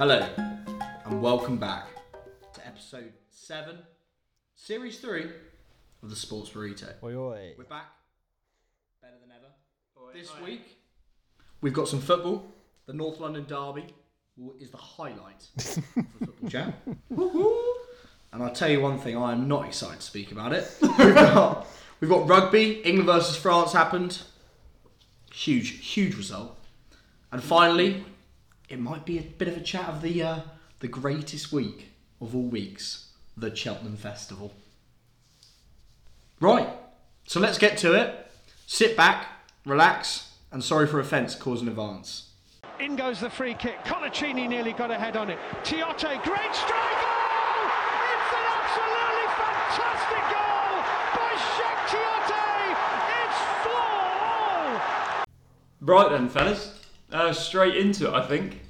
Hello, and welcome back to episode 7, series 3 of the Sports Burrito. Oi, oi. We're back, better than ever. This week, we've got some football. The North London Derby is the highlight of the football chat. And I'll tell you one thing, I am not excited to speak about it. We've got, we've got rugby, England versus France happened. Huge, huge result. And finally, it might be a bit of a chat of the uh, the greatest week of all weeks, the Cheltenham Festival. Right, so let's get to it. Sit back, relax, and sorry for offence caused in advance. In goes the free kick. Coloccini nearly got a head on it. Tiote, great strike! goal! It's an absolutely fantastic goal by Cheick Tiote! It's four all! Right then, fellas. Uh, straight into it, I think.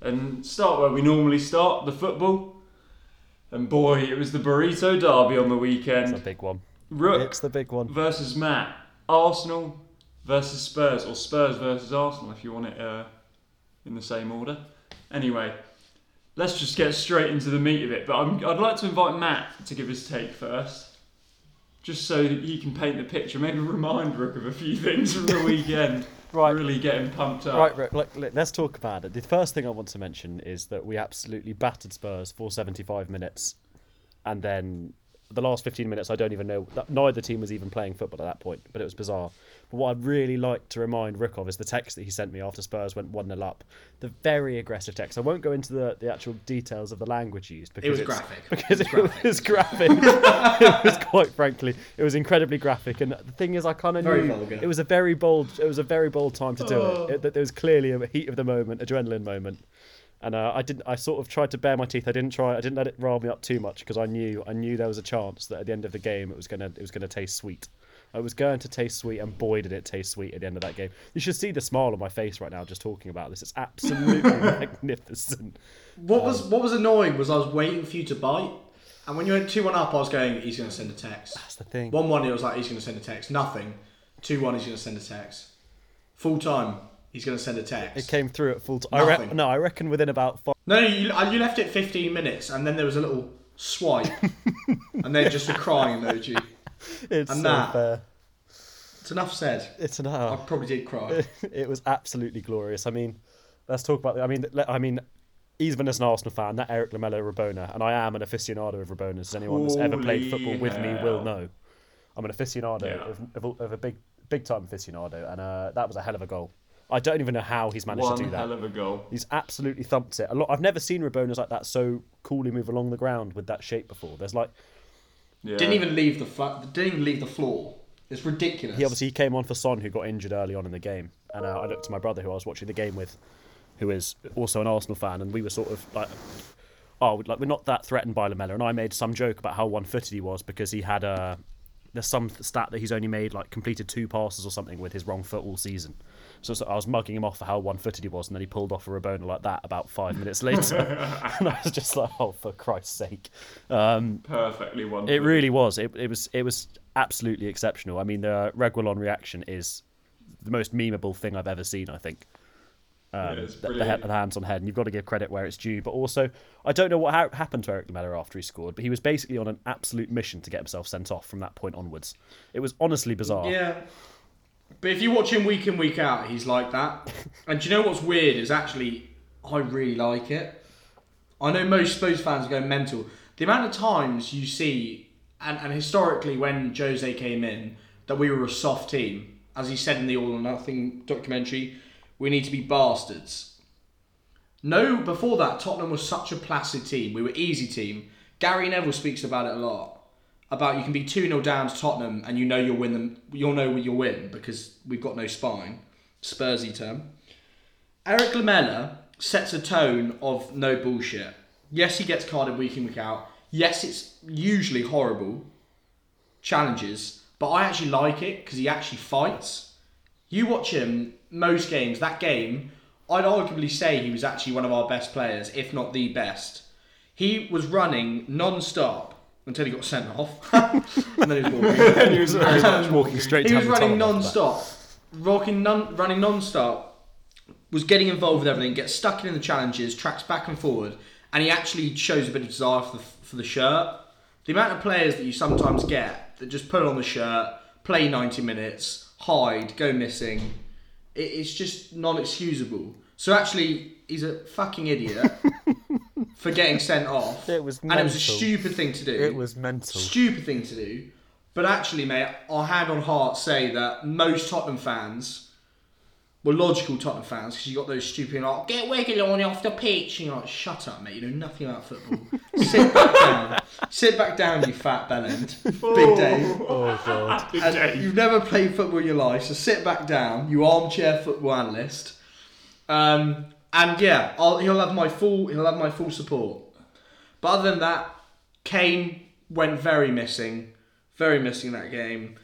And start where we normally start the football. And boy, it was the Burrito Derby on the weekend. It's a big one. Rook It's the big one. versus Matt. Arsenal versus Spurs. Or Spurs versus Arsenal, if you want it uh, in the same order. Anyway, let's just get straight into the meat of it. But I'm, I'd like to invite Matt to give his take first. Just so that he can paint the picture, maybe remind Rook of a few things from the weekend. Right. Really get him pumped up. Right, right, look, look, let's talk about it. The first thing I want to mention is that we absolutely battered Spurs for 75 minutes, and then the last 15 minutes, I don't even know. That neither team was even playing football at that point, but it was bizarre. But what I'd really like to remind Rick of is the text that he sent me after Spurs went 1 0 up. The very aggressive text. I won't go into the, the actual details of the language used because it was graphic. Because It it was was graphic. it was quite frankly, it was incredibly graphic. And the thing is, I kind of knew vulgar. it was a very bold. It was a very bold time to do Oh. it. there was clearly a heat of the moment, adrenaline moment. And uh, I didn't. I sort of tried to bare my teeth. I didn't try. I didn't let it rile me up too much because I knew. I knew there was a chance that at the end of the game it was gonna. It was gonna taste sweet. It was going to taste sweet, and boy did it taste sweet at the end of that game. You should see the smile on my face right now just talking about this. It's absolutely magnificent. What was um, what was annoying was I was waiting for you to bite, and when you went two one up, I was going, he's going to send a text. That's the thing. One one, it was like he's going to send a text. Nothing. Two one, he's going to send a text. Full time, he's going to send a text. It came through at full time. I re- Nothing. no, I reckon within about five. No, no, you, you left it 15 minutes, and then there was a little swipe, and then just a crying emoji. It's And so that- fair. It's enough said. It's an I probably did cry. it was absolutely glorious. I mean, let's talk about. The, I mean, le- I mean, even as an Arsenal fan, that Eric Lamela Rabona, and I am an aficionado of Rabonas. As anyone that's ever played Holy football with me will know, I'm an aficionado Yeah. of, of, of a big, big time aficionado, and uh, that was a hell of a goal. I don't even know how he's managed One to do that. hell of a goal. He's absolutely thumped it. A lot. I've never seen Rabonas like that so coolly move along the ground with that shape before. There's like Yeah. Didn't even leave the fla- didn't even leave the floor. It's ridiculous. he obviously came on for Son, who got injured early on in the game, and uh, I looked to my brother, who I was watching the game with, who is also an Arsenal fan, and we were sort of like, oh, like we're not that threatened by Lamela, and I made some joke about how one-footed he was because he had a. There's some stat that he's only made like completed two passes or something with his wrong foot all season. So, so I was mugging him off for how one-footed he was, and then he pulled off a Rabona like that about five minutes later, and I was just like, oh, for Christ's sake. Um, perfectly one. it really was. It, it was. It was absolutely exceptional. I mean, the Reguilon reaction is the most memeable thing I've ever seen. I think. Um, Yeah, it's the, the, the hands on head, and you've got to give credit where it's due. But also, I don't know what ha- happened to Eric Lamela after he scored, but he was basically on an absolute mission to get himself sent off from that point onwards. It was honestly bizarre. Yeah. But if you watch him week in, week out, he's like that. and do you know what's weird is actually, I really like it. I know most Spurs fans go mental. The amount of times you see, and, and historically when Jose came in, that we were a soft team. As he said in the All or Nothing documentary, we need to be bastards. No, before that, Tottenham was such a placid team. We were easy team. Gary Neville speaks about it a lot. About you can be 2 0 down to Tottenham and you know you'll win them you'll know you'll win because we've got no spine. Spursy term. Eric Lamela sets a tone of no bullshit. Yes, he gets carded week in, week out. Yes, it's usually horrible challenges, but I actually like it because he actually fights. You watch him most games. That game, I'd arguably say he was actually one of our best players, if not the best. He was running non-stop until he got sent off, and then he was walking. he was He was walking straight he to was running tunnel after that. non-stop, rocking non, running non-stop. was getting involved with everything, gets stuck in the challenges, tracks back and forward, and he actually shows a bit of desire for the, for the shirt. The amount of players that you sometimes get that just put on the shirt, play 90 minutes, hide, go missing, it, it's just non-excusable. So actually, he's a fucking idiot for getting sent off. It was and it was a stupid thing to do. It was mental. Stupid thing to do. But actually, mate, I'll hand on heart say that most Tottenham fans were logical Tottenham fans because you got those stupid like get Regularly off the pitch and you're like shut up mate you know nothing about football sit back down sit back down you fat bellend big Dave Oh god. Big and day. you've never played football in your life so sit back down you armchair football analyst um, and yeah I'll, he'll have my full he'll have my full support but other than that Kane went very missing very missing that game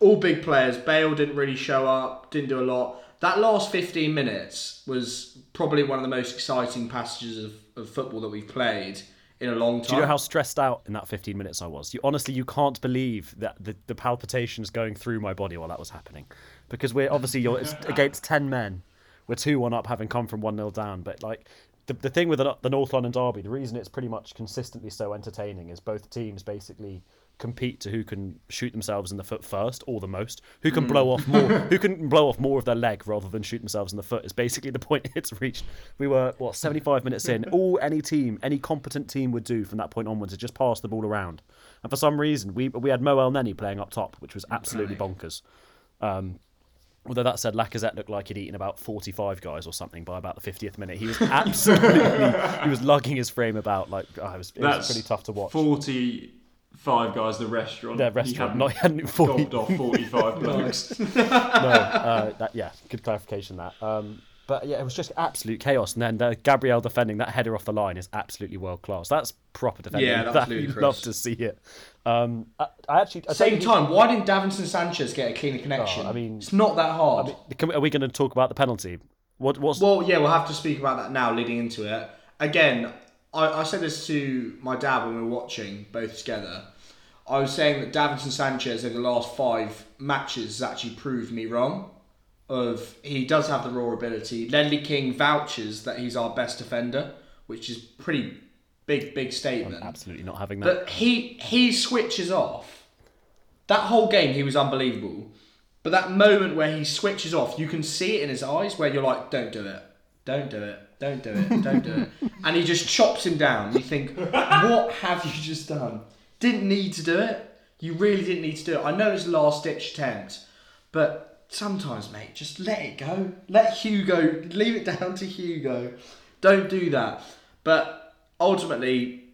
all big players. Bale didn't really show up, didn't do a lot. That last 15 minutes was probably one of the most exciting passages of, of football that we've played in a long time. Do you know how stressed out in that 15 minutes I was? You honestly, you can't believe that the, the palpitations going through my body while that was happening, because we're obviously you're it's against 10 men, we're two one up, having come from one 0 down. But like the the thing with the, the North London derby, the reason it's pretty much consistently so entertaining is both teams basically compete to who can shoot themselves in the foot first or the most. Who can blow off more who can blow off more of their leg rather than shoot themselves in the foot is basically the point it's reached. We were what 75 minutes in. All any team any competent team would do from that point onwards is just pass the ball around. And for some reason we we had Mo Elneny playing up top which was absolutely bonkers. Um, Although that said, Lacazette looked like he'd eaten about 45 guys or something by about the 50th minute. He was absolutely, he was lugging his frame about like, oh, it was, it was pretty tough to watch. 45 guys, the restaurant. The He restaurant, hadn't he hadn't 40, off 45 blokes. no, uh, that, yeah, good clarification that. Um, but yeah, it was just absolute chaos. And then the Gabriel defending that header off the line is absolutely world class. That's proper defending. Yeah, that's That- ludicrous. Love to see it. Um, I, I actually, I Same time, why didn't Davinson Sanchez get a cleaner connection? Oh, I mean- it's not that hard. Can we- are we going to talk about the penalty? What, what's Well, yeah, we'll have to speak about that now, leading into it. Again, I, I said this to my dad when we were watching both together. I was saying that Davinson Sanchez over the last five matches has actually proved me wrong. Of he does have the raw ability. Ledley King vouches that he's our best defender, which is pretty big, big statement. absolutely not having that? But he he switches off. That whole game he was unbelievable. But that moment where he switches off, you can see it in his eyes where you're like, Don't do it. Don't do it. Don't do it. Don't do it. And he just chops him down. You think, What have you just done? Didn't need to do it. You really didn't need to do it. I know it's last ditch attempt, but sometimes, mate, just let it go. Let Hugo leave it down to Hugo. Don't do that. But ultimately,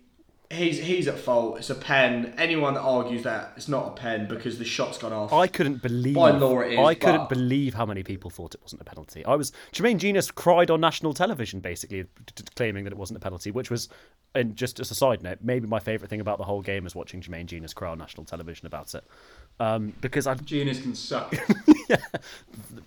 he's he's at fault. It's a pen. Anyone that argues that it's not a pen because the shot's gone off. I couldn't believe. By law it is, I couldn't but- believe how many people thought it wasn't a penalty. I was Jermaine Jenas cried on national television, basically claiming that it wasn't a penalty, which was, and just as a side note, maybe my favourite thing about the whole game is watching Jermaine Jenas cry on national television about it, um, because I Jenas can suck. yeah,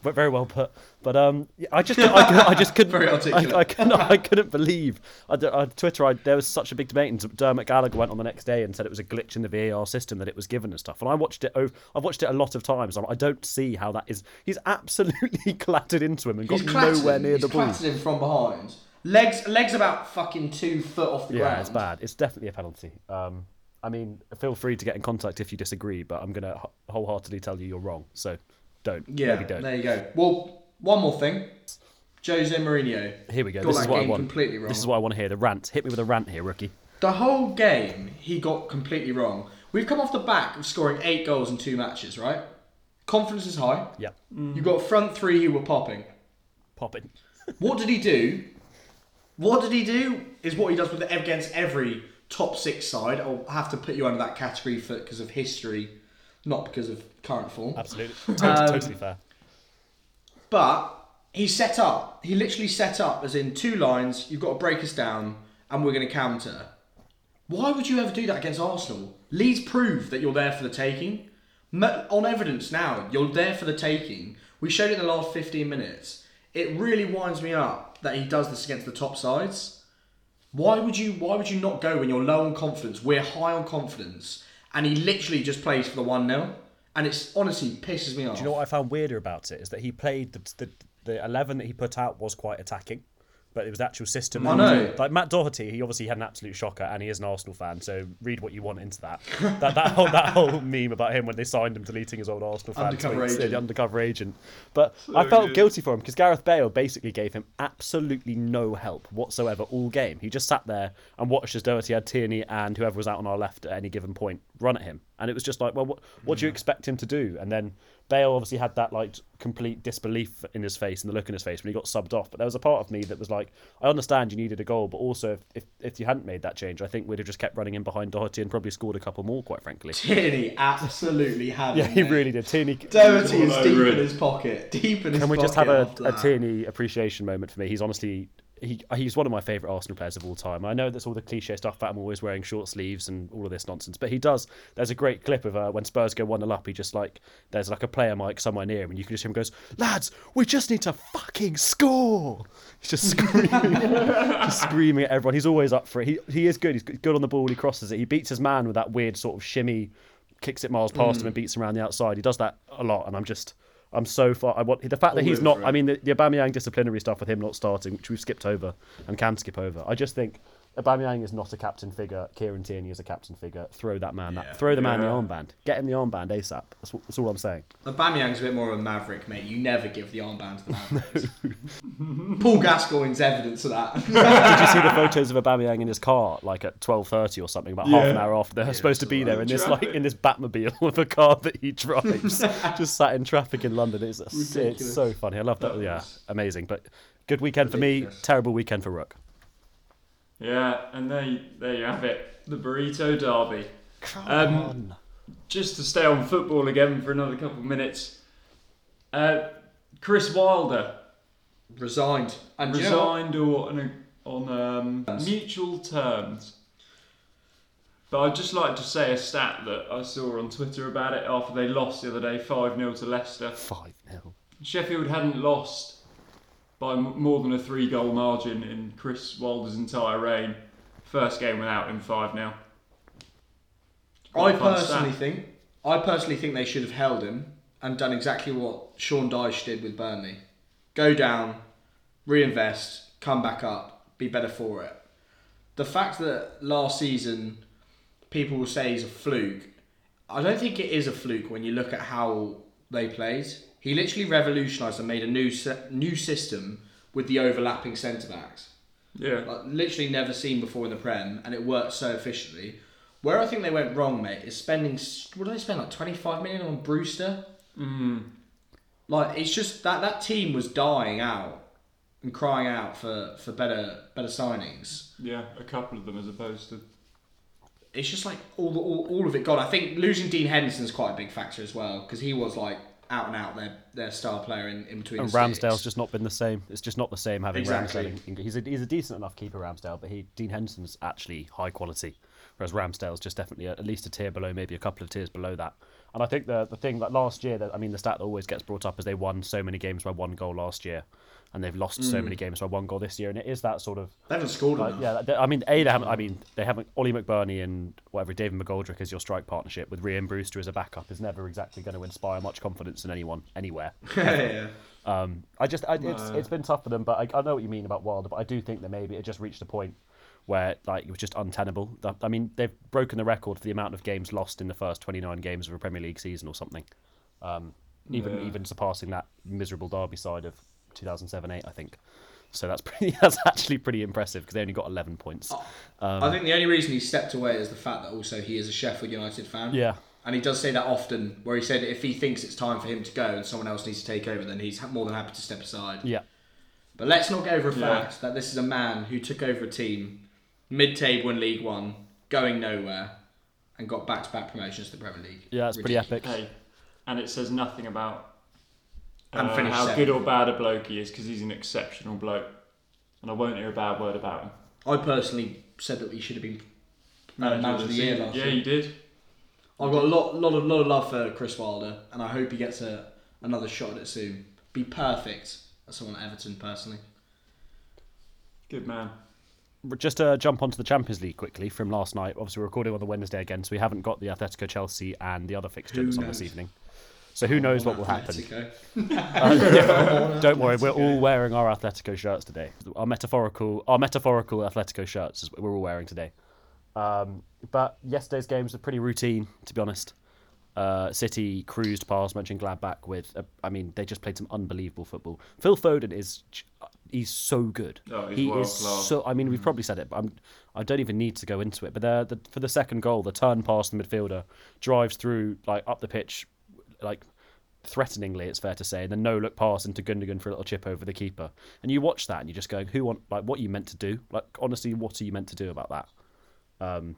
very well put. But um, I just, I, couldn't- I just couldn't. Very articulate. I, I, couldn't, I couldn't believe. I, on Twitter, I, there was such a big debate, and Dermot Gallagher went on the next day and said it was a glitch in the VAR system that it was given and stuff. And I watched it. Over, I've watched it a lot of times. I don't see how that is. He's absolutely clattered into him and got clattered nowhere near he's the ball. clattered him from behind. Legs legs about fucking two foot off the Yeah, ground. Yeah, it's bad. It's definitely a penalty. Um, I mean, feel free to get in contact if you disagree, but I'm gonna wholeheartedly tell you you're wrong. So don't. Yeah, maybe don't. there you go. Well, one more thing. Jose Mourinho. Here we go. This is what I want. completely wrong. This is what I want to hear. The rant. Hit me with a rant here, rookie. The whole game he got completely wrong. We've come off the back of scoring eight goals in two matches, right? Confidence is high. Yeah. You've got front three who were popping. Popping. What did he do? What did he do? Is what he does with the, against every top six side. I'll have to put you under that category for because of history, not because of current form. Absolutely. Totally, Um, totally fair. But he set up. He literally set up as in two lines. You've got to break us down, and we're going to counter. Why would you ever do that against Arsenal? Leeds prove that you're there for the taking. On evidence now, you're there for the taking. We showed it in the last 15 minutes. It really winds me up that he does this against the top sides. Why would you? Why would you not go when you're low on confidence? We're high on confidence, and he literally just plays for the one 0 and it's honestly pisses me off. Do you know what I found weirder about it is that he played the, the the eleven that he put out was quite attacking. But it was the actual system. Oh, I know. Like Matt Doherty, he obviously had an absolute shocker, and he is an Arsenal fan. So read what you want into that. that that whole that whole meme about him when they signed him, deleting his old Arsenal fan Undercover tweets, agent. the undercover agent. But I felt guilty for him because Gareth Bale basically gave him absolutely no help whatsoever all game. He just sat there and watched as Doherty had Tierney and whoever was out on our left at any given point run at him, and it was just like, well, what, what do you hmm. expect him to do? And then Bale obviously had that like complete disbelief in his face and the look in his face when he got subbed off. But there was a part of me that was like, I understand you needed a goal, but also if, if, if you hadn't made that change, I think we'd have just kept running in behind Doherty and probably scored a couple more, quite frankly. Tierney absolutely had Yeah, he mate. really did. Tierney, Doherty is deep in his pocket. Deep in his pocket. Can we just have a, after a. Tierney appreciation moment for me? He's honestly he he's one of my favourite Arsenal players of all time. I know that's all the cliche stuff about him always wearing short sleeves and all of this nonsense, but he does. There's a great clip of uh, when Spurs go one 0 up. He just like there's like a player mic somewhere near him, and you can just hear him goes, "Lads, we just need to fucking score." He's just screaming, just screaming at everyone. He's always up for it. He he is good. He's good on the ball. He crosses it. He beats his man with that weird sort of shimmy, kicks it miles past him and beats him around the outside. He does that a lot, and I'm just. I'm so far. I want the fact that he's not. I mean, the, the Aubameyang disciplinary stuff with him not starting, which we've skipped over and can skip over. I just think Aubameyang is not a captain figure. Kieran Tierney is a captain figure. Throw that man. Yeah. That, throw the man the armband. Get him the armband ASAP. That's, that's all I'm saying. Aubameyang's a bit more of a maverick, mate. You never give the armband to the Mavericks. Paul Gascoigne's evidence of that. Did you see the photos of Aubameyang in his car, like at 12:30 or something, about half an hour after they're supposed to be there in this like in this Batmobile of a car that he drives, just sat in traffic in London. It's it's so funny. I love that. Yeah, amazing. But good weekend for me. Terrible weekend for Rook. Yeah, and there, you, there you have it, the burrito derby. Come Um, just to stay on football again for another couple of minutes. Uh, Chris Wilder Resigned. And do you know resigned or on, on um, mutual terms. But I'd just like to say a stat that I saw on Twitter about it after they lost the other day, 5 0 to Leicester. Five 0 Sheffield hadn't lost by more than a three goal margin in Chris Wilder's entire reign. First game without him 5 0. I personally think I personally think they should have held him and done exactly what Sean Dyche did with Burnley. Go down, reinvest, come back up, be better for it. The fact that last season people will say he's a fluke, I don't think it is a fluke when you look at how they played. He literally revolutionised and made a new se- new system with the overlapping centre backs Yeah. like literally never seen before in the Prem, and it worked so efficiently. Where I think they went wrong, mate, is spending what did they spend like twenty five million on Brewster? Mm. Like it's just that that team was dying out and crying out for, for better better signings. Yeah, a couple of them as opposed to. It's just like all the, all, all of it gone. I think losing Dean Henderson's quite a big factor as well because he was like out and out their their star player in, in between. And Ramsdale's just not been the same. It's just not the same having Exactly. Ramsdale. In, he's a he's a decent enough keeper, Ramsdale, but he Dean Henderson's actually high quality, whereas Ramsdale's just definitely at least a tier below, maybe a couple of tiers below that. And I think the the thing that last year, that I mean, the stat that always gets brought up is they won so many games by one goal last year, and they've lost so many games by one goal this year, and it is that sort of they haven't scored like, enough. yeah, I mean, A, they haven't. I mean, they haven't. Oli McBurnie and whatever David McGoldrick as your strike partnership with Rian Brewster as a backup is never exactly going to inspire much confidence in anyone anywhere. yeah. Um, I just, I, it's it's been tough for them, but I, I know what you mean about Wilder. But I do think that maybe it just reached a point where like it was just untenable. I mean, they've broken the record for the amount of games lost in the first 29 games of a Premier League season or something. Um, even Yeah. even surpassing that miserable Derby side of 2007-8, I think. So that's pretty. That's actually pretty impressive because they only got 11 points. Oh, um, I think the only reason he stepped away is the fact that also he is a Sheffield United fan. Yeah. And he does say that often, where he said if he thinks it's time for him to go and someone else needs to take over, then he's more than happy to step aside. Yeah. But let's not get over a Yeah. fact that this is a man who took over a team mid-table in League One, going nowhere, and got back-to-back promotions to the Premier League. Yeah, it's pretty epic. Hey, and it says nothing about And uh, finished how seventh. good or bad a bloke he is because he's an exceptional bloke. And I won't hear a bad word about him. I personally said that he should have been uh, manager of the year last Yeah, year. you did. I've got a lot, lot of, lot of love for Chris Wilder, and I hope he gets a, another shot at it soon. Be perfect as someone at Everton, personally. Good man. Just to jump onto the Champions League quickly from last night. Obviously, we're recording on the Wednesday again, so we haven't got the Atletico Chelsea and the other fixture Who that's on this knows? evening. So who knows what will happen? Uh, yeah, don't worry, we're all wearing our Atletico shirts today. Our metaphorical, our metaphorical Atletico shirts is what we're all wearing today. Um, but yesterday's games were pretty routine, to be honest. Uh, City cruised past Mönchengladbach with, uh, I mean, they just played some unbelievable football. Phil Foden is, he's so good. Oh, he's he is class. so. I mean, we've probably said it, but I'm, I don't even need to go into it. But the, the for the second goal, the turn past the midfielder drives through like up the pitch, like threateningly, it's fair to say, and then no look pass into Gundogan for a little chip over the keeper. And you watch that and you're just going, who want like what are you meant to do? Like honestly, what are you meant to do about that? Um,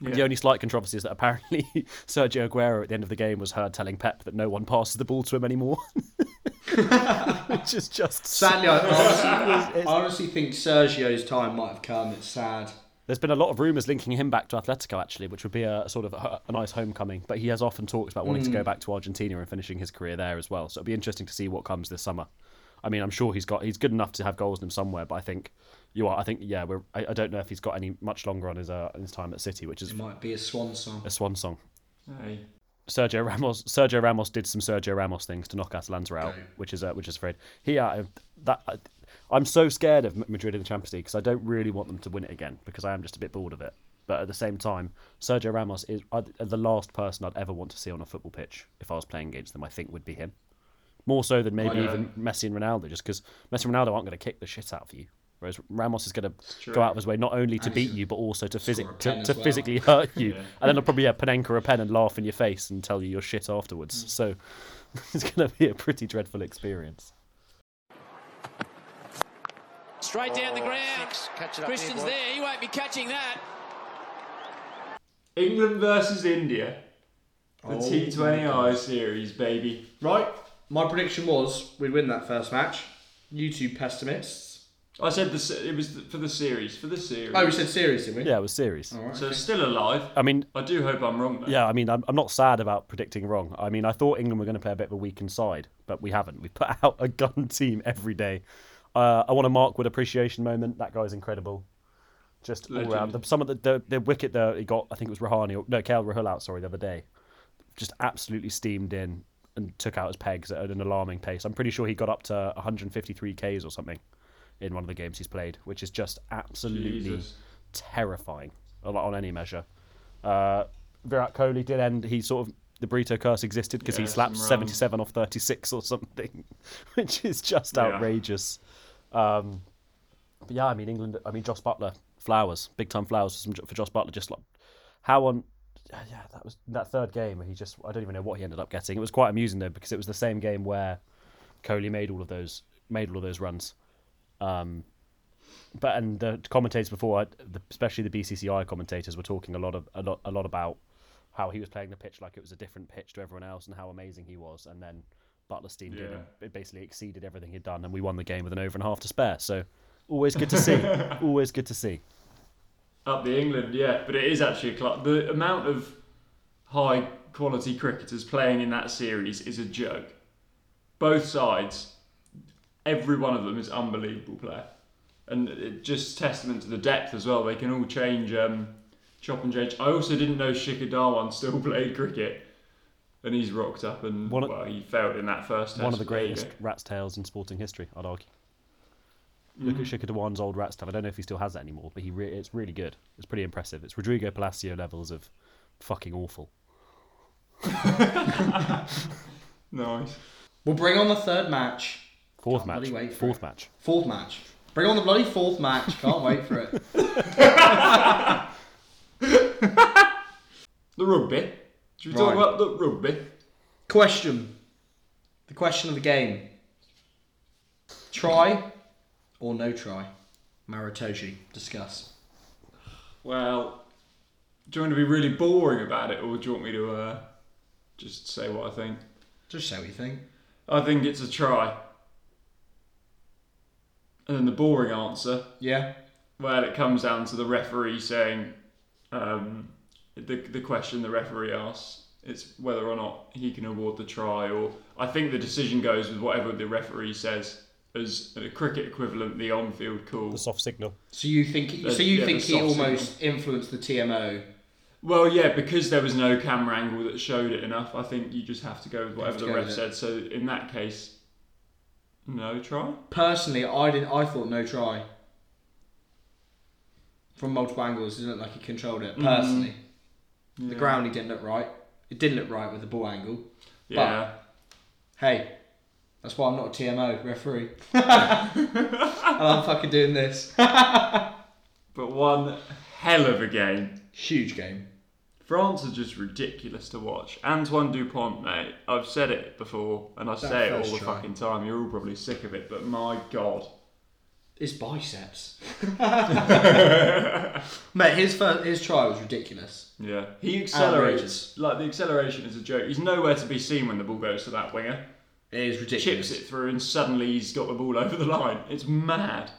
The only slight controversy is that apparently Sergio Aguero at the end of the game was heard telling Pep that no one passes the ball to him anymore, which is just Sadly, I honestly, I honestly think Sergio's time might have come. It's sad. There's been a lot of rumours linking him back to Atletico, actually, which would be a sort of a, a nice homecoming. But he has often talked about wanting to go back to Argentina and finishing his career there as well. So it'll be interesting to see what comes this summer. I mean, I'm sure he's got he's good enough to have goals in him somewhere, but I think you are. I think yeah, we're. I, I don't know if he's got any much longer on his uh, his time at City, which is It might be a swan song. a swan song. Hey. Sergio Ramos. Sergio Ramos did some Sergio Ramos things to knock Atalanta out, Okay. which is uh, which is afraid. He uh, that uh, I'm so scared of Madrid in the Champions League because I don't really want them to win it again because I am just a bit bored of it. But at the same time, Sergio Ramos is uh, the last person I'd ever want to see on a football pitch if I was playing against them. I think would be him, more so than maybe even Messi and Ronaldo, just because Messi and Ronaldo aren't going to kick the shit out for you. Whereas Ramos is going to go out of his way not only to And beat you, but also to, physic- to, to well. physically hurt you. Yeah. And then he'll probably have Panenka a pen and laugh in your face and tell you you're shit afterwards. Mm. So it's going to be a pretty dreadful experience. Straight down the oh, ground. Catch it up Christian's here, there. He won't be catching that. England versus India. The Oh T20I series, baby. Right. My prediction was we'd win that first match. You two pessimists. I said the it was for the series. For the series. Oh, we said series, didn't we? Yeah, it was serious. All right. So it's still alive. I mean, I do hope I'm wrong though. yeah, I mean, I'm, I'm not sad about predicting wrong. I mean, I thought England were going to play a bit of a weakened side, but we haven't. We put out a gun team every day. Uh, I want a Mark Wood appreciation moment. That guy's incredible. Just all Legend. around. The, some of the, the the wicket that he got, I think it was Rahani, or, no, KL Rahul out, sorry, the other day. Just absolutely steamed in and took out his pegs at an alarming pace. I'm pretty sure he got up to 153 Ks or something in one of the games he's played, which is just absolutely Jesus. terrifying on on any measure. Uh, Virat Kohli did end. He sort of the burrito curse existed because Yeah, he slapped 77 off 36 or something, which is just Yeah. outrageous. Um, but yeah, I mean England. I mean Josh Buttler, flowers, big time flowers for, some, for Josh Buttler. Just like how on. Yeah, that was that third game where he just. I don't even know what he ended up getting. It was quite amusing though because it was the same game where Kohli made all of those made all of those runs. Um, but and the commentators before, especially the BCCI commentators, were talking a lot of a lot a lot about how he was playing the pitch like it was a different pitch to everyone else and how amazing he was. And then Buttler steamed in Yeah. and it basically exceeded everything he'd done, and we won the game with an over and a half to spare. So always good to see. always good to see. Up the England, yeah, but it is actually a club. The amount of high quality cricketers playing in that series is a joke. Both sides, every one of them is unbelievable player, and it just testament to the depth as well. They can all change, um, chop and change. I also didn't know Shikhar Dhawan still played cricket, and he's rocked up and One of- well, he failed in that first test. One of the greatest go. rat's tails in sporting history, I'd argue. Look Mm. at Shikhar Dhawan's old rat's tail. I don't know if he still has that anymore, but he re- it's really good. It's pretty impressive. It's Rodrigo Palacio levels of fucking awful. Nice. We'll bring on the third match. Fourth Can't match. wait for Fourth it. match. Fourth match. Bring on the bloody fourth match. Can't wait for it. The rugby. Should we talk about the rugby? Question. The question of the game. Try or no try? Maro Itoje. Discuss. Well, do you want to be really boring about it, or do you want me to uh, just say what I think? Just say what you think. I think it's a try. And then the boring answer, Yeah? well, it comes down to the referee saying um, the the question the referee asks. It's whether or not he can award the try, or I think the decision goes with whatever the referee says as a cricket equivalent, the on-field call. The soft signal. So you think The- so you yeah, think he soft almost influenced the TMO Well, yeah, because there was no camera angle that showed it enough. I think you just have to go with whatever the ref said. So in that case, no try. Personally, I didn't. I thought no try. From multiple angles, it looked like he controlled it. Mm-hmm. Personally, the ground he didn't look right. It didn't look right with the ball angle. Yeah. Hey, that's why I'm not a TMO referee. and I'm fucking doing this. But one hell of a game. Huge game. France are just ridiculous to watch. Antoine Dupont, mate. I've said it before, and I say it all the try. fucking time. You're all probably sick of it, but my god. His biceps. Mate, his first, his try was ridiculous. Yeah, he accelerates. Outrageous. Like the acceleration is a joke. He's nowhere to be seen when the ball goes to that winger. It is ridiculous. Chips it through, and suddenly he's got the ball over the line. It's mad.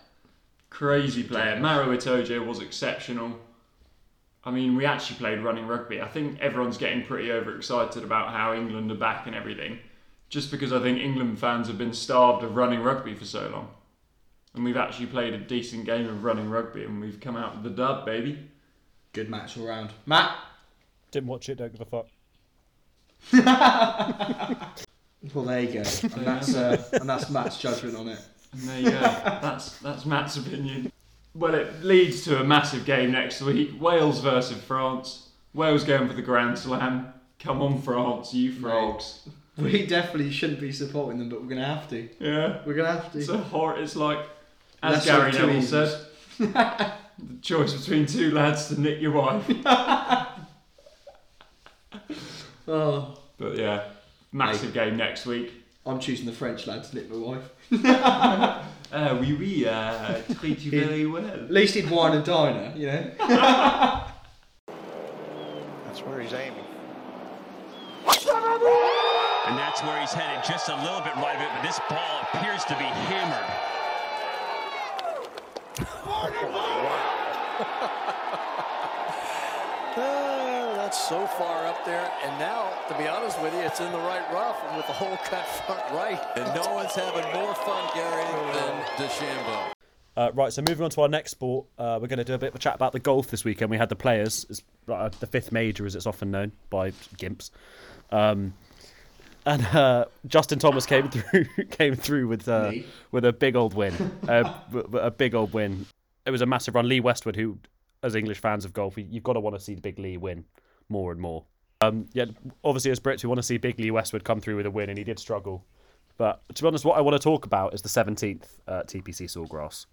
Crazy player. Maro Itoje was exceptional. I mean, we actually played running rugby. I think everyone's getting pretty overexcited about how England are back and everything, just because I think England fans have been starved of running rugby for so long. And we've actually played a decent game of running rugby, and we've come out with the dub, baby. Good match all round. Matt. Didn't watch it, don't give a fuck. Well, there you go. And that's uh, and that's Matt's judgment on it. And there you go. that's that's Matt's opinion. Well, it leads to a massive game next week. Wales versus France. Wales going for the Grand Slam. Come on, France, you frogs. We definitely shouldn't be supporting them, but we're gonna have to. Yeah. We're gonna have to. It's a hor- It's like, as Less Gary of Neville evils. said, the choice between two lads to nick your wife. oh, But yeah, massive game next week. I'm choosing the French lad to nick my wife. Uh, oui, oui, uh, treat you very well. At least he'd wine and dine her, you know. That's where he's aiming. And that's where he's headed, just a little bit right of it, but this ball appears to be hammered. Uh, that's so far up there, and now, to be honest with you, it's in the right rough and with the hole cut front right. And no one's having more fun, Gary, than DeChambeau. Uh, right, so moving on to our next sport, uh, we're going to do a bit of a chat about the golf this weekend. We had the players, it's, uh, the fifth major, as it's often known by gimps, um, and uh, Justin Thomas came through came through with uh, with a big old win, uh, w- w- a big old win. It was a massive run. Lee Westwood, who, as English fans of golf, you've got to want to see the big Lee win more and more. Um, yeah, obviously as Brits, we want to see big Lee Westwood come through with a win, and he did struggle. But to be honest, what I want to talk about is the 17th uh, TPC Sawgrass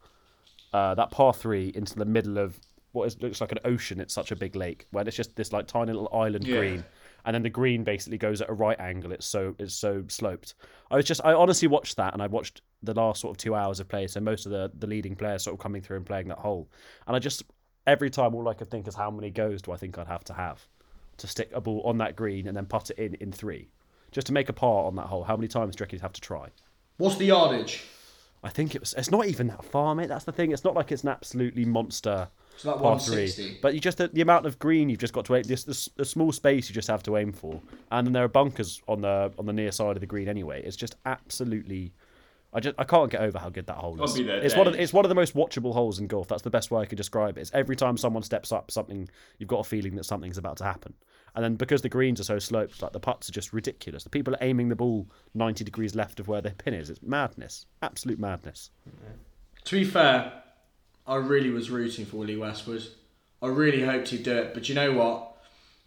uh, that par three into the middle of what is, looks like an ocean. It's such a big lake where it's just this like tiny little island Yeah. green, and then the green basically goes at a right angle. It's so it's so sloped. I was just I honestly watched that, and I watched the last sort of two hours of play. So most of the the leading players sort of coming through and playing that hole, and I just every time all I could think is how many goes do I think I'd have to have to stick a ball on that green and then putt it in in three, just to make a par on that hole. How many times do you have to try? What's the yardage? I think it was. It's not even that far, mate. That's the thing. It's not like it's an absolutely monster It's like par 160. three. But you just the, the amount of green you've just got to aim. This the small space you just have to aim for, and then there are bunkers on the on the near side of the green anyway. It's just absolutely. I just I can't get over how good that hole is. It's one of the, it's one of the most watchable holes in golf. That's the best way I could describe it. It's every time someone steps up, something you've got a feeling that something's about to happen. And then because the greens are so sloped, like the putts are just ridiculous. The people are aiming the ball ninety degrees left of where their pin is. It's madness, absolute madness. To be fair, I really was rooting for Lee Westwood. I really hoped he'd do it, but you know what?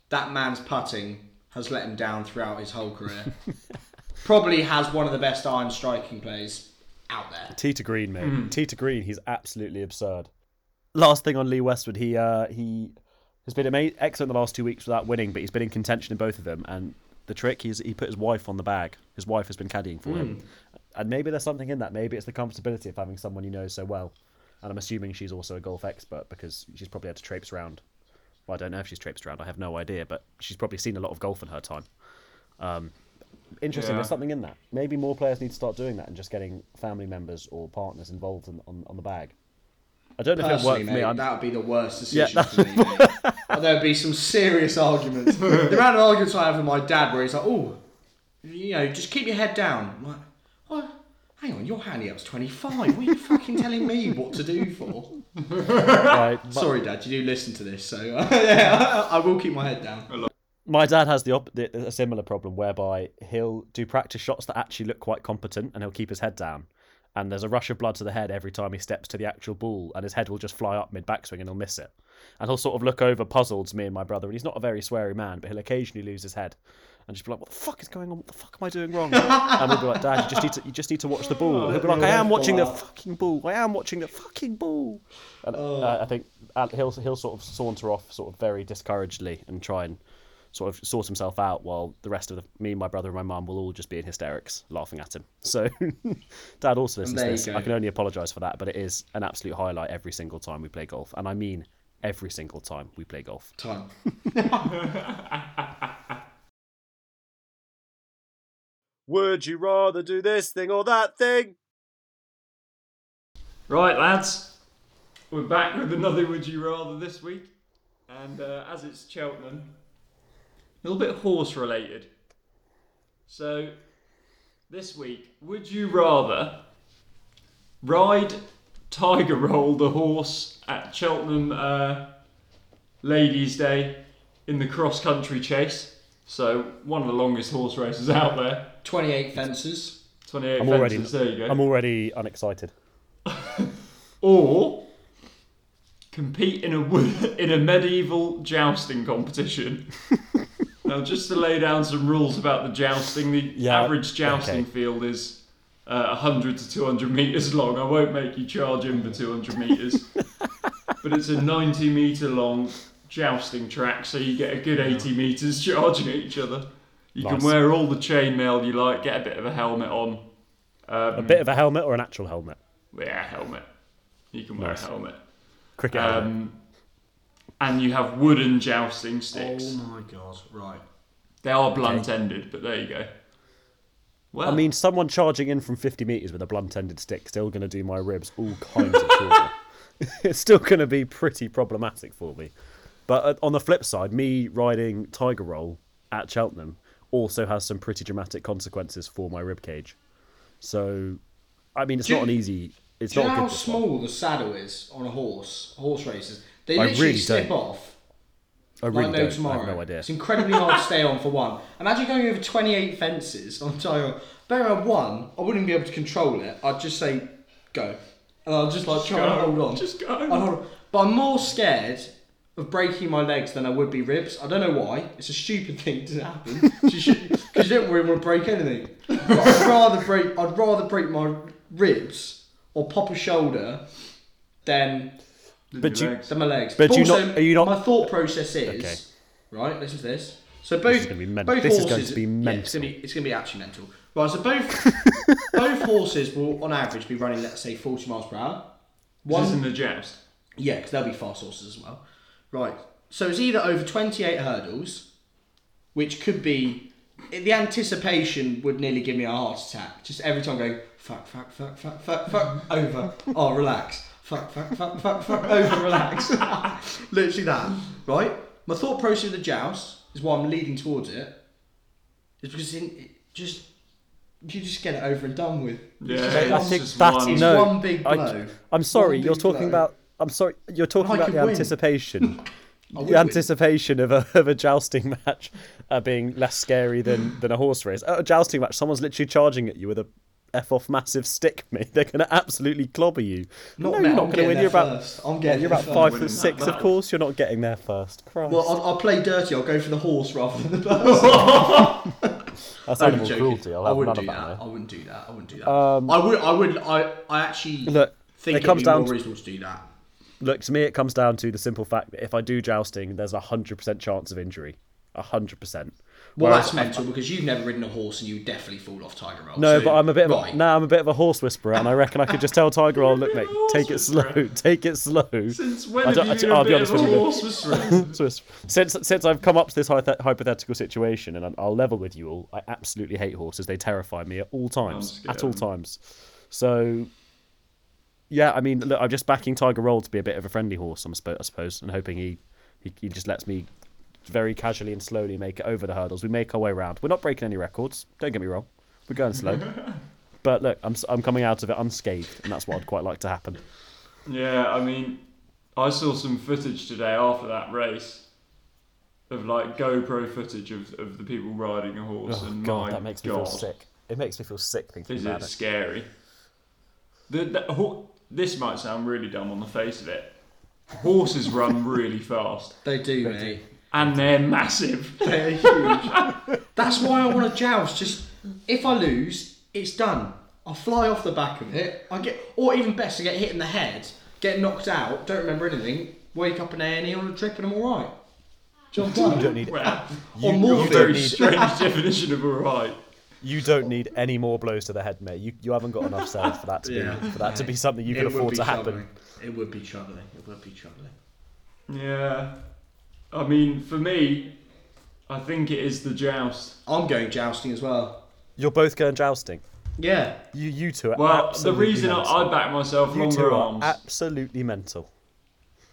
That man's putting has let him down throughout his whole career. Probably has one of the best iron striking plays out there. Tee to green, mate. Tee to green, he's absolutely absurd. Last thing on Lee Westwood, he uh, he has been ama- excellent the last two weeks without winning, but he's been in contention in both of them. And the trick, he's he put his wife on the bag. His wife has been caddying for him, and maybe there's something in that. Maybe it's the comfortability of having someone you know so well. And I'm assuming she's also a golf expert because she's probably had to traipse around. Well, I don't know if she's traipsed around. I have no idea, but she's probably seen a lot of golf in her time. Um, interesting. Yeah. There's something in that. Maybe more players need to start doing that and just getting family members or partners involved in, on, on the bag. I don't know if it Personally, worked for me. mate, I'm, that would be the worst Yeah, decision for me. And There'd be some serious arguments. the amount of arguments I have with my dad, where he's like, "Oh, you know, just keep your head down." I'm like, what? hang on, your handicap's 25. What are you fucking telling me what to do for? Right, but- Sorry, Dad, you do listen to this, so uh, yeah, I will keep my head down. My dad has the, op- the a similar problem whereby he'll do practice shots that actually look quite competent, and he'll keep his head down. And there's a rush of blood to the head every time he steps to the actual ball, and his head will just fly up mid backswing, and he'll miss it. And he'll sort of look over puzzled to me and my brother, and he's not a very sweary man, but he'll occasionally lose his head, and just be like, "What the fuck is going on? What the fuck am I doing wrong?" and we'll be like, "Dad, you just need to you just need to watch the ball." And he'll be like, "I am watching the fucking ball. I am watching the fucking ball." And uh, I think uh, he'll he'll sort of saunter off, sort of very discouragedly, and try and sort of sort himself out while the rest of the, me, my brother, and my mum will all just be in hysterics laughing at him. So, Dad also listens to this. go. I can only apologise for that, but it is an absolute highlight every single time we play golf, and I mean every single time we play golf. Time. Would you rather do this thing or that thing? Right, lads, we're back with another Would You Rather this week, and uh, as it's Cheltenham, a little bit horse related. So, this week, would you rather ride Tiger Roll the horse at Cheltenham uh, Ladies' Day in the cross country chase? So, one of the longest horse races out there. 28 fences. 28 I'm already, fences, there you go. I'm already unexcited. or compete in a in a medieval jousting competition. now, just to lay down some rules about the jousting, the Yeah, average jousting okay. field is uh, 100 to 200 meters long. I won't make you charge in for 200 meters, but it's a 90 meter long jousting track, so you get a good 80 meters charging at each other. You Nice. can wear all the chainmail you like, get a bit of a helmet on. Um, A bit of a helmet or an actual helmet? yeah, helmet. You can wear Nice. a helmet. Cricket helmet. And you have wooden jousting sticks. Oh my god, right. They are blunt ended, but there you go. Well, I mean, someone charging in from 50 metres with a blunt-ended stick still going to do my ribs all kinds of trouble. it's still going to be pretty problematic for me. But uh, on the flip side, me riding Tiger Roll at Cheltenham also has some pretty dramatic consequences for my rib cage. So, I mean, it's Do not you- an easy. It's Do you not know a how good this one. small the saddle is on a horse? Horse races. They I literally really slip don't. off I really like no don't. I have no idea. It's incredibly hard to stay on for one. Imagine going over 28 fences on Tiger. Bear in mind, one, I wouldn't be able to control it. I'd just say, go. And I'll just like try go. and hold on. Just go. I'd hold on. But I'm more scared of breaking my legs than I would be ribs. I don't know why. It's a stupid thing to happen. Because you, don't really want to break anything. But I'd rather break. I'd rather break my ribs or pop a shoulder than But you, legs. than my legs. But you also, not- are you not- My thought process is Okay. right. Listen to this. So both is gonna be men- both this is horses. going to be yeah, it's gonna mental. be it's gonna be absolutely mental. Right. So both both horses will on average be running let's say 40 miles per hour. this is in the joust. Yeah, because they'll be fast horses as well. Right. So it's either over 28 hurdles, which could be. The anticipation would nearly give me a heart attack. Just every time going, fuck, fuck, fuck, fuck, fuck, fuck, over. Oh, relax. Fuck, fuck, fuck, fuck, fuck, over, relax. Literally that. Right? My thought process of the joust is why I'm leading towards it. Is because in, it just. You just get it over and done with. Yeah, It's just I think just that's one- no. one big I- blow. I'm sorry, you're talking blow. about. I'm sorry, you're talking about the win. anticipation. would the win. anticipation of a of a jousting match uh, being less scary than than a horse race. At a jousting match, someone's literally charging at you with a f off massive stick, mate. They're gonna absolutely clobber you. Not no, you're not gonna win. You're about. I'm getting you're about five foot six. Of course, you're not getting there first. Christ, Well, I'll, I'll play dirty. I'll go for the horse rather than the person. that's I'm animal cruelty. I'll I wouldn't do that. I wouldn't do that. I wouldn't do that. Um, I would. I would. I. I actually Look, think it comes down more to- reasonable to do that. Look, to me, it comes down to the simple fact that if I do jousting, there's a hundred percent chance of injury. A hundred percent. Well, Whereas that's mental because you've never ridden a horse and you definitely fall off Tiger Roll. No, so- but I'm a bit of a, right. now I'm a bit of a horse whisperer, and I reckon I could just tell Tiger, Roll, look, mate, take it slow, take it slow." Since when I have you I, been I'll a be honest a with you. horse whisperer? Since since I've come up to this hypothetical situation, and I'll level with you all, I absolutely hate horses. They terrify me at all times. At all times. So, yeah, I mean, look, I'm just backing Tiger Roll to be a bit of a friendly horse, I'm I suppose, and hoping he, he he just lets me very casually and slowly make it over the hurdles. We make our way around. We're not breaking any records. Don't get me wrong. We're going slow. But look, I'm s- I'm coming out of it unscathed, and that's what I'd quite like to happen. Yeah, I mean, I saw some footage today after that race of like GoPro footage of, of the people riding a horse, Oh and god, my that makes me God, feel sick. It makes me feel sick thinking Is about it it. scary? The, the, ho- this might sound really dumb on the face of it. Horses run really fast, They do, mate. And they're massive. They're huge. That's why I want to joust. Just if I lose, it's done. I'll fly off the back of it. I get, or even best, I get hit in the head, get knocked out, don't remember anything, wake up in A and E on a trip, and I'm all right. Job done. You don't need Well, or you more a very need- strange definition of alright. you don't need any more blows to the head, mate. You you haven't got enough cells for that to be for that to be something you It can afford be to happen. It would be troubling. It would be troubling. Yeah, I mean, for me, I think it is the joust. I'm going jousting as well. You're both going jousting. Yeah. You you two are Well, the absolutely reason I, mental. I back myself you longer two are arms. absolutely mental.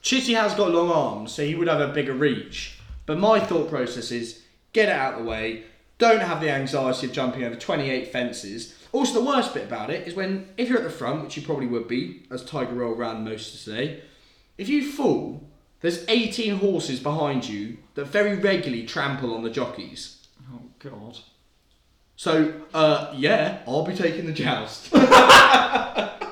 Chitty has got long arms, so he would have a bigger reach. But my thought process is get it out of the way. Don't have the anxiety of jumping over 28 fences. Also, the worst bit about it is when, if you're at the front, which you probably would be, as Tiger Roll ran most of today, if you fall, there's 18 horses behind you that very regularly trample on the jockeys. oh God. So, uh, yeah, I'll be taking the joust.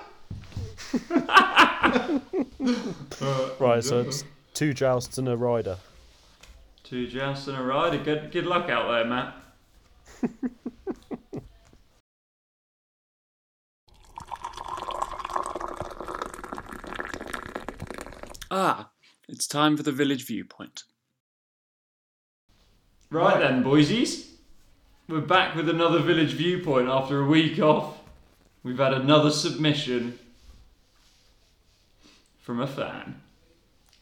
Right, so it's two jousts and a rider. Two jousts and a rider. Good, good luck out there, Matt. ah, it's time for the village viewpoint. Right then, boysies. We're back with another village viewpoint after a week off. We've had another submission from a fan.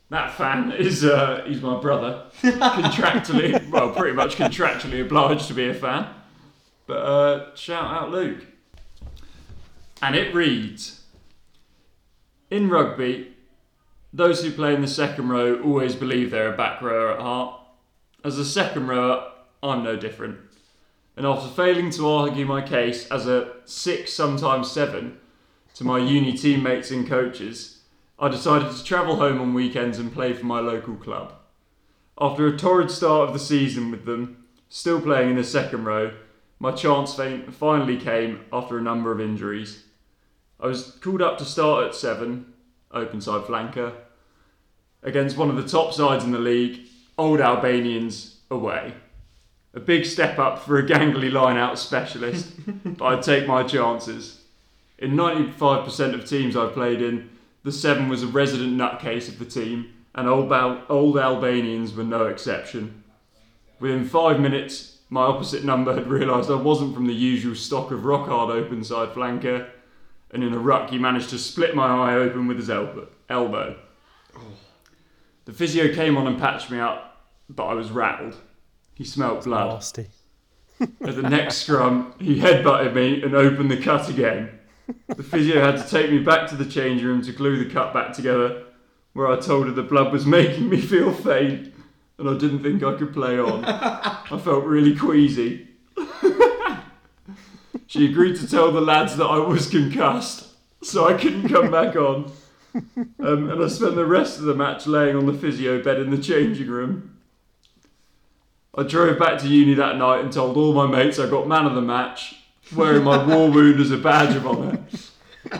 That fan is uh, he's my brother, contractually, well, pretty much contractually obliged to be a fan. But uh, shout out Luke. And it reads In rugby, those who play in the second row always believe they're a back rower at heart. As a second rower, I'm no different. And after failing to argue my case as a six, sometimes seven, to my uni teammates and coaches, I decided to travel home on weekends and play for my local club. After a torrid start of the season with them, still playing in the second row, my chance finally came after a number of injuries. I was called up to start at seven, open side flanker, against one of the top sides in the league, Old Albanians away. A big step up for a gangly line out specialist, but I'd take my chances. In 95% of teams I've played in, the seven was a resident nutcase of the team, and old, old Albanians were no exception. Within five minutes, my opposite number had realised I wasn't from the usual stock of rock hard open side flanker, and in a ruck he managed to split my eye open with his elbow. elbow. The physio came on and patched me up, but I was rattled. He smelt blood. Nasty. At the next scrum, he headbutted me and opened the cut again. The physio had to take me back to the change room to glue the cut back together, where I told her the blood was making me feel faint and I didn't think I could play on. I felt really queasy. she agreed to tell the lads that I was concussed, so I couldn't come back on. Um, and I spent the rest of the match laying on the physio bed in the changing room. I drove back to uni that night and told all my mates I got man of the match, wearing my war wound as a badge of honour.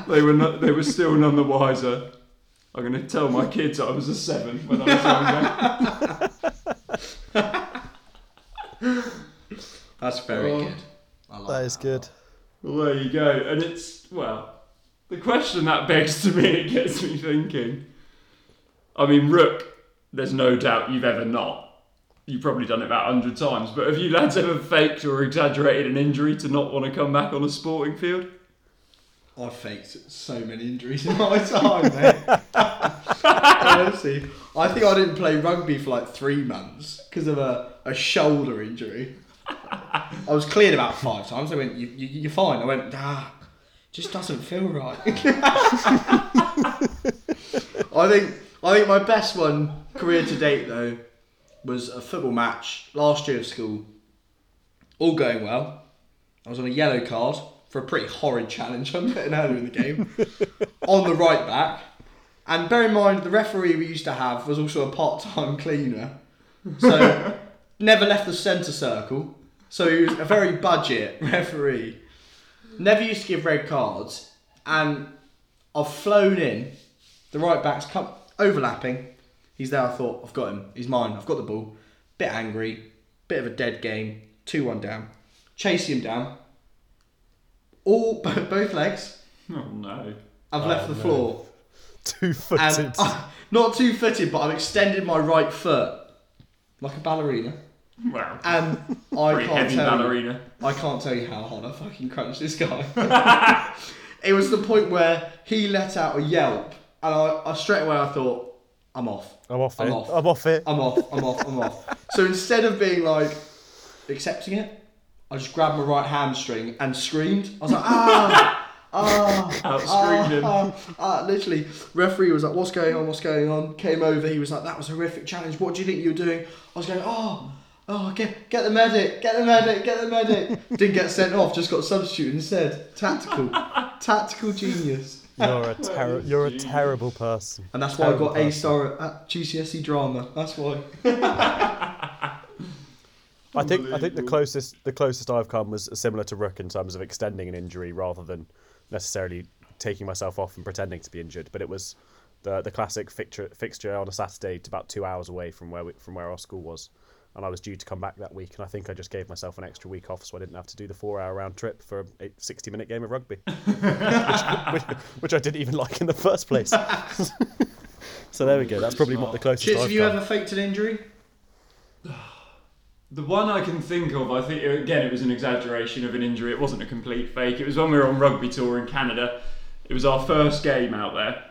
They were not, they were still none the wiser. I'm going to tell my kids I was a seven when I was younger. That's very Oh. good. I like That is good. Well, there you go. And it's, well, the question that begs to me, it gets me thinking. I mean, Rook, there's no doubt you've ever not. You've probably done it about 100 times, but have you lads ever faked or exaggerated an injury to not want to come back on a sporting field? I've faked so many injuries in my time, mate. Honestly, I think I didn't play rugby for like three months because of a, a shoulder injury. I was cleared about five times. I went, you, you, "You're fine." I went, "Ah, just doesn't feel right." I think I think my best one career to date though was a football match last year of school. All going well. I was on a yellow card for a pretty horrid challenge I'm putting earlier in the game on the right back. And bear in mind, the referee we used to have was also a part-time cleaner, so never left the centre circle. So he was a very budget referee. Never used to give red cards, and I've flown in. The right back's come overlapping. He's there. I thought I've got him. He's mine. I've got the ball. Bit angry. Bit of a dead game. Two one down. Chasing him down. All both legs. Oh no. I've left oh, the floor. Two footed. And not two footed, but I've extended my right foot like a ballerina. Wow. And I Pretty can't heavy tell you- ballerina. I can't tell you how hard I fucking crunched this guy. it was the point where he let out a yelp, and I, I straight away I thought, I'm off. I'm off I'm it. off. I'm off it. I'm off. I'm off. I'm off. So instead of being like accepting it, I just grabbed my right hamstring and screamed. I was like, ah, ah, Out-screamed him. ah, ah. Literally, referee was like, "What's going on? What's going on?" Came over. He was like, "That was a horrific challenge. What do you think you were doing?" I was going, "Oh." Oh, get, get the medic, get the medic, get the medic. Didn't get sent off, just got substituted instead. Tactical. Tactical genius. You're a ter- You're a terrible person. And that's why I Terrible got A person. star at GCSE drama. That's why. I think I think the closest the closest I've come was similar to Rook in terms of extending an injury rather than necessarily taking myself off and pretending to be injured. But it was the the classic fixture fixture on a Saturday to about two hours away from where we, from where our school was, and I was due to come back that week. And I think I just gave myself an extra week off so I didn't have to do the four hour round trip for a 60 minute game of rugby, which, which, which I didn't even like in the first place. so there we go. That's probably not the closest Chits, I've have you come. ever faked an injury? The one I can think of, I think again, it was an exaggeration of an injury. It wasn't a complete fake. It was when we were on rugby tour in Canada. It was our first game out there.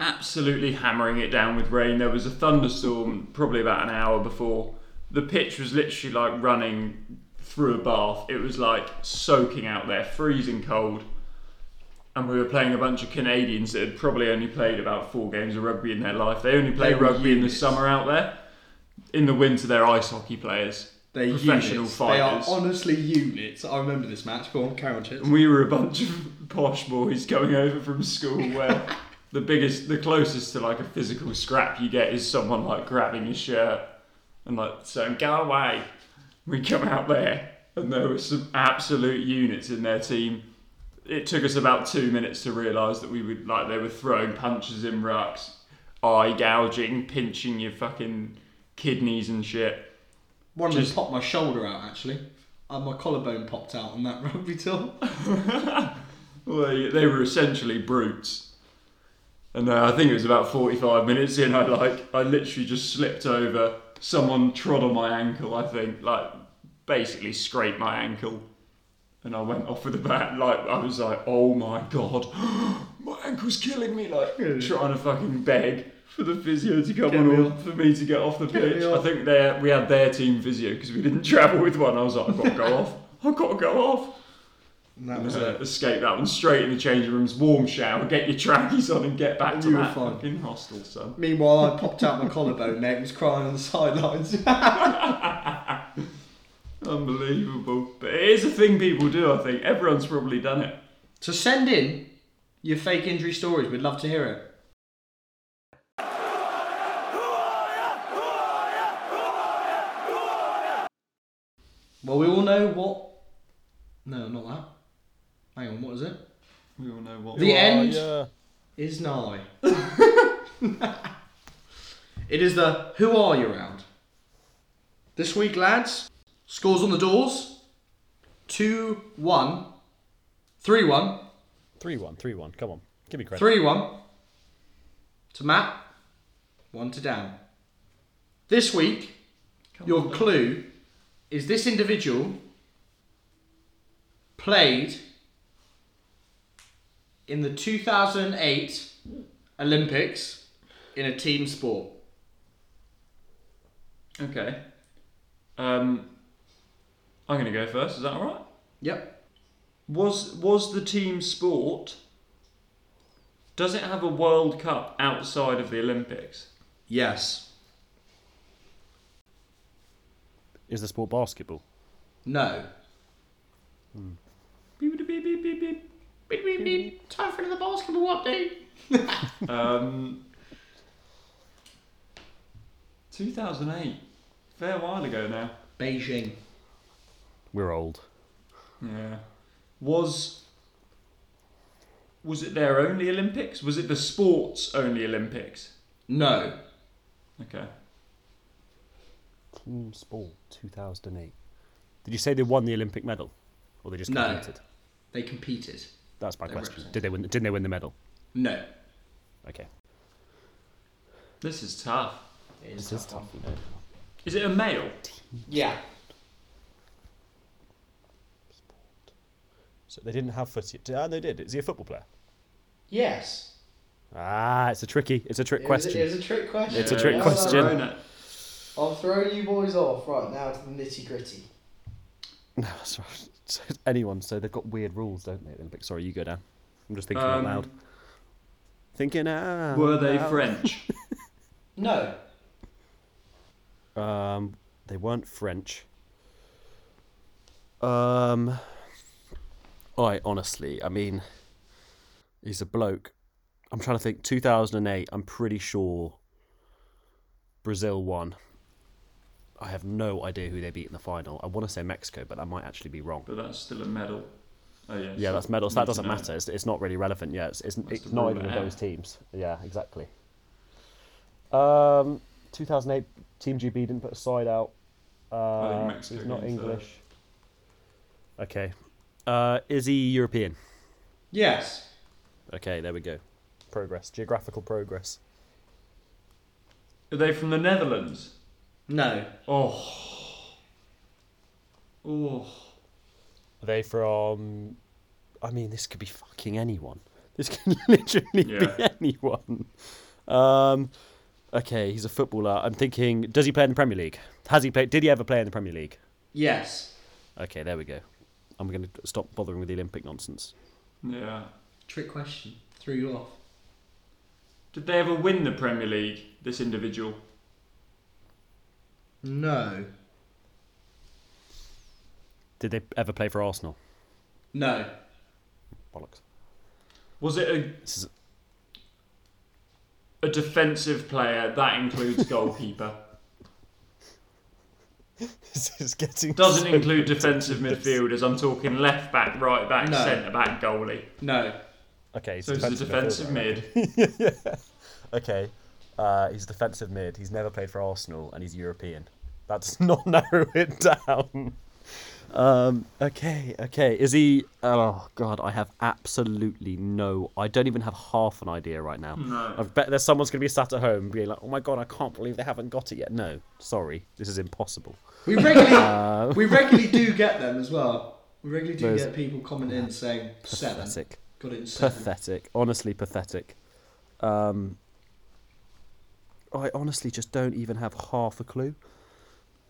Absolutely hammering it down with rain. There was a thunderstorm probably about an hour before. The pitch was literally like running through a bath. It was like soaking out there, freezing cold. And we were playing a bunch of Canadians that had probably only played about four games of rugby in their life. They only play rugby in the summer out there. In the winter, they're ice hockey players. They're professional units. fighters. They are honestly units. I remember this match. Go on, carry on, Chits. And we were a bunch of posh boys going over from school where the biggest, the closest to like a physical scrap you get is someone like grabbing your shirt and like saying, go away. We come out there and there were some absolute units in their team. It took us about two minutes to realise that we would, like, they were throwing punches in rucks, eye gouging, pinching your fucking kidneys and shit. One of Just- them popped my shoulder out actually. And my collarbone popped out on that rugby tour. Well, they, they were essentially brutes. And uh, I think it was about 45 minutes in, I like, I literally just slipped over. Someone trod on my ankle, I think, like, basically scraped my ankle. And I went off with the bat, like, I was like, oh my god, my ankle's killing me, like, trying to fucking beg for the physio to come Get on, or for me to get off the Get pitch. I think they we had their team physio because we didn't travel with one. I was like, I've got to go off. I've got to go off. And that And, was uh, escape that one straight in the changing rooms, warm shower, get your trackies on and get back And to you were that fine. fucking hostel, son. Meanwhile, I popped out my collarbone. Mate was crying on the sidelines. Unbelievable. But it is a thing people do, I think. Everyone's probably done it. so send in your fake injury stories. We'd love to hear it. Well, we all know what. No, not that. Hang on, what is it? We all know what. The end yeah. is nigh. it is the Who Are You round. This week, lads, scores on the doors 2 1, 3 1, 3 1, 3 1. Come on. Give me credit. 3 1 to Matt, 1 to Dan. This week, your clue is this individual played in the 2008 Olympics in a team sport. Okay. Um, I'm going to go first. Is that all right? Yep. Was was the team sport? Does it have a World Cup outside of the Olympics? Yes. Is the sport basketball? No. We were beep, beep. Beep, beep, beep. Time for the basketball update. Um, 2008. Fair while ago now. Beijing. We're old. Yeah. Was was it their only Olympics? Was it the sports only Olympics? No. Okay. Team Sport 2008. Did you say they won the Olympic medal, or they just No. competed? They competed. That's my They question. Did they win? Didn't they win the medal? No. Okay. This is tough. It This is tough, you know. Is it a male? Yeah. So they didn't have footy. Ah, they did. Is he a football player? Yes. Ah, it's a tricky. It's a trick It question. it was a trick question. It's a trick Yeah, question. thrown it. I'm throwing you boys off right now to the nitty gritty. No, sorry. So it's anyone. So they've got weird rules, don't they? Olympics. Sorry, you go down. I'm just thinking out Um, loud. Thinking out. Were they loud. French? No. Um, they weren't French. Um, I honestly, I mean, he's a bloke. I'm trying to think. 2008. I'm pretty sure Brazil won. I have no idea who they beat in the final. I want to say Mexico, but that might actually be wrong. but that's still a medal. Oh yeah. Yeah, so that's medals. That doesn't matter. It's, it's not really relevant. Yeah, it's, it's, it's ruled neither of those teams. Yeah, exactly. Um, 2008 Team GB didn't put a side out. Uh, think Mexico he's not English. Okay. Uh, is he European? Yes. Okay, there we go. Progress. Geographical progress. Are they from the Netherlands? No. Oh. Oh. Are they from? I mean, this could be fucking anyone. This can literally Yeah. be anyone. Um, okay, he's a footballer. I'm thinking, does he play in the Premier League? Has he played? Did he ever play in the Premier League? Yes. Okay, there we go. I'm going to stop bothering with the Olympic nonsense. Yeah. Trick question. Threw you off. Did they ever win the Premier League? This individual. No. Did they ever play for Arsenal? No. Bollocks. Was it a This is a defensive player? That includes goalkeeper. this is getting Doesn't so include defensive ridiculous. midfielders. I'm talking left back, right back, No. centre back, goalie. No. Okay, So it's a defensive midfielder. mid. Okay, uh, he's defensive mid. He's never played for Arsenal, and he's European. That does not narrow it down. Um, okay, okay. Is he? Oh God, I have absolutely no. I don't even have half an idea right now. No. I bet there's someone's gonna be sat at home being like, "Oh my God, I can't believe they haven't got it yet." No, sorry, this is impossible. We regularly we regularly do get them as well. We regularly do Those- get people coming in saying seven. Pathetic. Got it in seven. Pathetic. Honestly, pathetic. Um, I honestly just don't even have half a clue.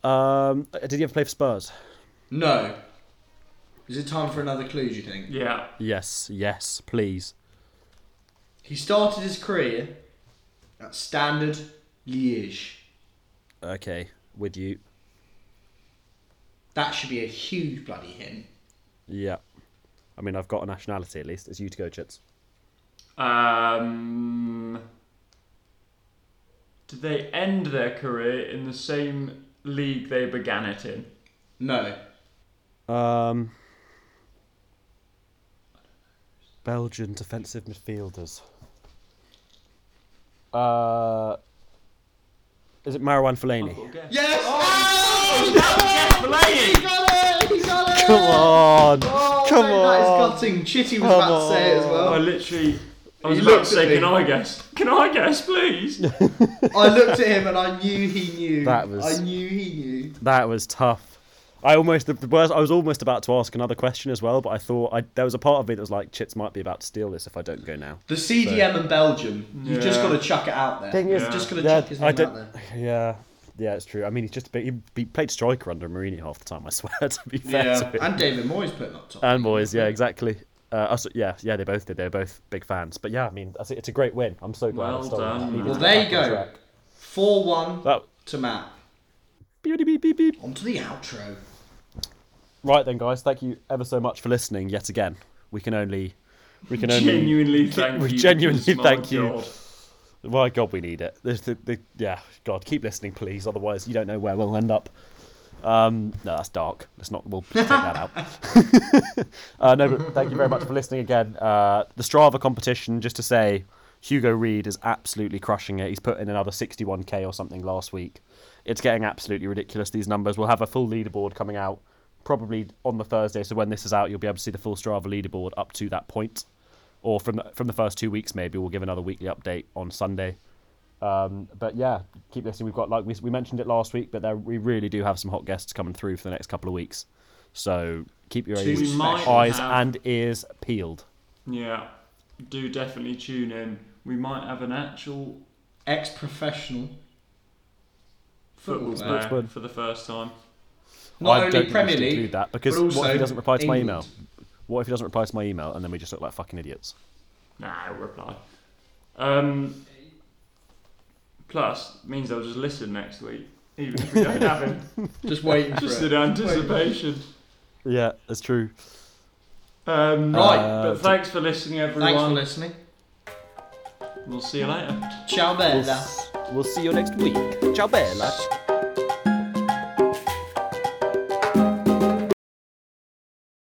Um, did he ever play for Spurs? No. Is it time for another clue, do you think? Yeah. Yes, yes, please. He started his career at Standard Liège. Okay, with you. That should be a huge bloody hint. Yeah. I mean, I've got a nationality at least. It's you to go, Chits. Um, did they end their career in the same league they began it in? No. Um, Belgian defensive midfielders. Uh, is it Marwan Fellaini? Yes! Oh, he got it! He got it! Come on! Oh, Come mate, on! is gutting. Chitty was Come about to say it as well. I literally, I was He about to looked say, at me. can I guess? Can I guess, please? I looked at him and I knew he knew. That was- I knew he knew. That was tough. I almost the, the worst. I was almost about to ask another question as well, but I thought I, there was a part of me that was like, Chits might be about to steal this if I don't go now. The CDM in Belgium. You've just got to chuck it out there. Thing is- You've just got to Yeah, chuck his I name don't. out there. Yeah, yeah, it's true. I mean, he's just a bit, he, he played striker under Mourinho half the time. I swear to be fair Yeah, to him. and David Moyes putting up top. And boys, yeah, exactly. Uh, us, yeah, yeah, they both did. They were both big fans. But yeah, I mean, I it's a great win. I'm so glad. Well done, well, there you go. 4 1 That, to Matt. beep, beep, beep, beep. On to the outro. Right then, guys. Thank you ever so much for listening yet again. we can only we can only Genuinely thank we you. genuinely my thank you. God. My God, we need it. The, the, the, yeah, God, keep listening, please. Otherwise, you don't know where we'll end up. Um, no, that's dark. Let's not. We'll take that out. uh, no, but thank you very much for listening again. Uh, the Strava competition, just to say, Hugo Reid is absolutely crushing it. He's put in another 61k or something last week. It's getting absolutely ridiculous. These numbers. We'll have a full leaderboard coming out probably on the Thursday. So when this is out, you'll be able to see the full Strava leaderboard up to that point, or from the, from the first two weeks. Maybe we'll give another weekly update on Sunday. Um, but yeah, keep listening. We've got like we, we mentioned it last week, but there, we really do have some hot guests coming through for the next couple of weeks. So keep your ears, eyes have- and ears peeled. Yeah, do definitely tune in. We might have an actual Ex-professional football football player player. for the first time. Not I only don't think we Premier should League, include that because but what if he doesn't reply to my email? What if he doesn't reply to my email and then we just look like fucking idiots? Nah, I'll reply. Um, plus, means they'll just listen next week, even if we don't have him. Just waiting for Just it. in anticipation. Yeah, that's true. Um, Right. Uh, but thanks for listening, everyone. Thanks for listening. We'll see you later. Ciao We'll, bella. s- we'll see you next week. Ciao bella.